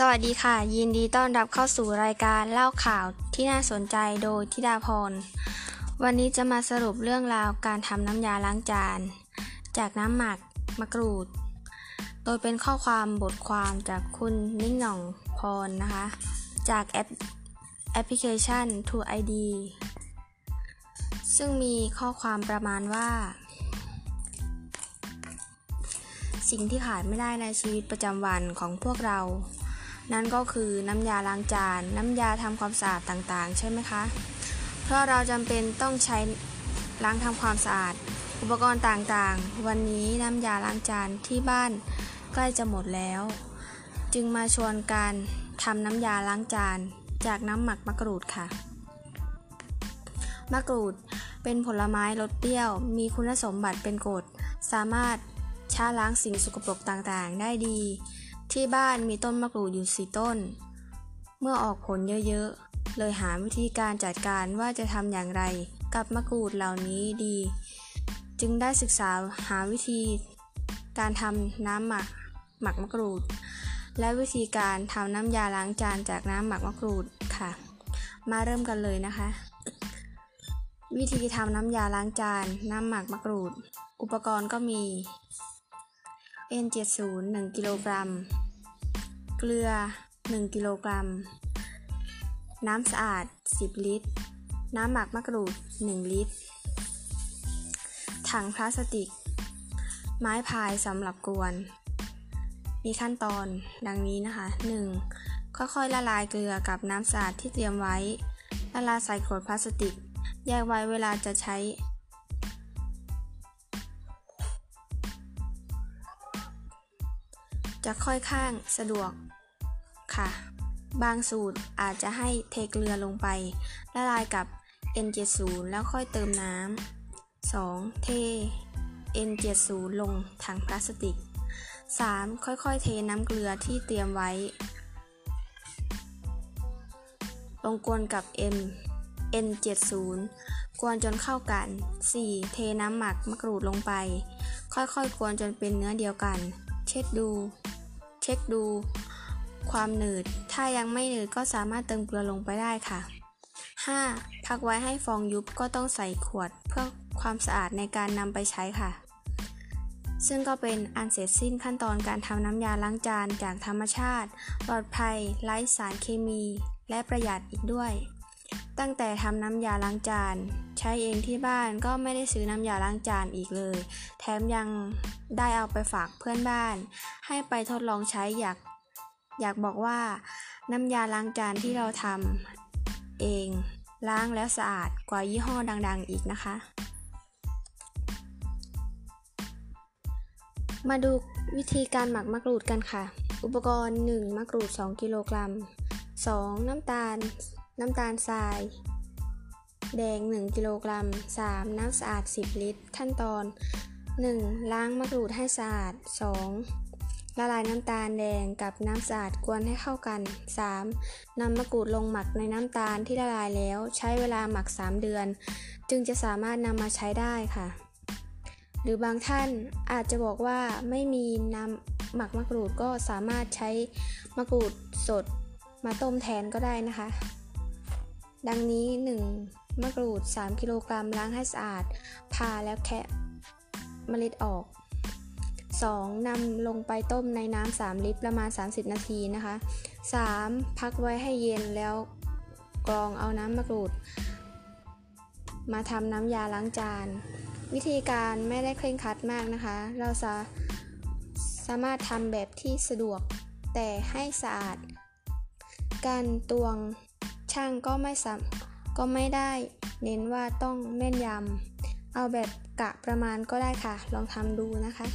สวัสดีค่ะ ยินดีต้อนรับเข้าสู่รายการเล่าข่าวที่น่าสนใจโดยธิดาพร วันนี้จะมาสรุปเรื่องราวการทำน้ำยาล้างจาน จากน้ำหมักมะกรูด โดยเป็นข้อความบทความจากคุณนิ่งหน่องพรนะคะ จากแอปแอปพลิเคชัน To ID ซึ่งมีข้อความประมาณว่า สิ่งที่ขาดไม่ได้ในชีวิตประจำวันของพวกเรา นั่นก็คือน้ำยาล้างจาน น้ำยาทำความสะอาดต่างๆ ใช่ไหมคะ เพราะเราจำเป็นต้องใช้ล้างทำความสะอาด อุปกรณ์ต่างๆ วันนี้น้ำยาล้างจานที่บ้านใกล้จะหมดแล้ว จึงมาชวนการทำน้ำยาล้างจาน จากน้ำหมักมะกรูดค่ะมะกรูดเป็นผลไม้รสเปรี้ยว มีคุณสมบัติเป็นกรดสามารถช้าล้างสิ่งสกปรกต่างๆ ได้ดี ที่บ้านมีต้นมะกรูดอยู่สี่ต้น เมื่อออกผลเยอะๆ เลยหาวิธีการจัดการว่าจะทำอย่างไร กับมะกรูดเหล่านี้ดี จึงได้ศึกษาหาวิธี การทำน้ำหมักหมักมะกรูด และวิธีการทำน้ำยาล้างจานจากน้ำหมักมะกรูดค่ะ มาเริ่มกันเลยนะคะ วิธีทำน้ำยาล้างจาน น้ำหมักมะกรูด อุปกรณ์ก็มี N70 1กิโลกรัม เกลือ 1 กิโลกรัม น้ำสะอาด 10 ลิตร น้ำหมักมะกรูด 1 ลิตร ถังพลาสติก ไม้พายสำหรับกวน มีขั้นตอนดังนี้นะคะ 1. ค่อยๆ ละลายเกลือกับน้ำสะอาดที่เตรียมไว้ ละลายใส่ขวดพลาสติก แยกไว้เวลาจะใช้ จะค่อยข้างสะดวกค่ะ บางสูตรอาจจะให้เทเกลือลงไปละลายกับ N70 แล้วค่อยเติมน้ำ 2. เท N70 ลงถังพลาสติก 3. ค่อยๆ เทน้ำเกลือที่เตรียมไว้ ลงกวนกับ M N70 กวนจนเข้ากัน 4. เทน้ำหมักมะกรูดลงไป ค่อยๆ กวนจนเป็นเนื้อเดียวกัน เช็ดดู เช็คดูความหนืด ถ้ายังไม่หนืดก็สามารถเติมเกลือลงไปได้ค่ะ 5. พักไว้ให้ฟองยุบก็ต้องใส่ขวดเพื่อความสะอาดในการนำไปใช้ค่ะ ซึ่งก็เป็นอันเสร็จสิ้นขั้นตอนการทำน้ำยาล้างจานจากธรรมชาติ ปลอดภัยไร้สารเคมี และประหยัดอีกด้วย ตั้งแต่ทำน้ำยาล้างจาน ใช้เองที่บ้านก็ไม่ได้ซื้อน้ำยาล้างจานอีกเลย แถมยังได้เอาไปฝากเพื่อนบ้าน ให้ไปทดลองใช้อยากอยากบอกว่า น้ำยาล้างจานที่เราทำเองล้างแล้วสะอาดกว่ายี่ห้อดัง ๆ อีกนะคะ มาดูวิธีการหมักมะกรูดกันค่ะ อุปกรณ์ 1. มะกรูด 2 กิโลกรัม 2. น้ำตาล น้ำตาลทราย แดง 1 กิโลกรัม 3. น้ำสะอาด 10 ลิตร ขั้นตอน 1. ล้างมะกรูดให้สะอาด 2. ละลายน้ำตาลแดงกับน้ำสะอาดกวนให้เข้ากัน 3. นำมะกรูดลงหมักในน้ำตาลที่ละลายแล้ว ใช้เวลาหมัก 3 เดือน จึงจะสามารถนำมาใช้ได้ค่ะ หรือบางท่านอาจจะบอกว่าไม่มีน้ำหมักมะกรูดก็สามารถใช้มะกรูดสดมาต้มแทนก็ได้นะคะ ดังนี้ 1. มะกรูด 3 กิโลกรัมล้างให้สะอาดผ่าแล้วแคะเมล็ดออก 2. นำลงไปต้มในน้ำ3ลิตรประมาณ 30 นาทีนะคะ 3. พักไว้ให้เย็นแล้วกรองเอาน้ำมะกรูด มาทำน้ำยาล้างจาน วิธีการไม่ได้เคร่งครัดมากนะคะ เราจะสามารถทำแบบที่สะดวกแต่ให้สะอาด การตวง ช่างก็ไม่สก็ไม่ได้เน้นว่าต้องแม่นยำ เอาแบบกะประมาณก็ได้ค่ะ ลองทำดูนะคะ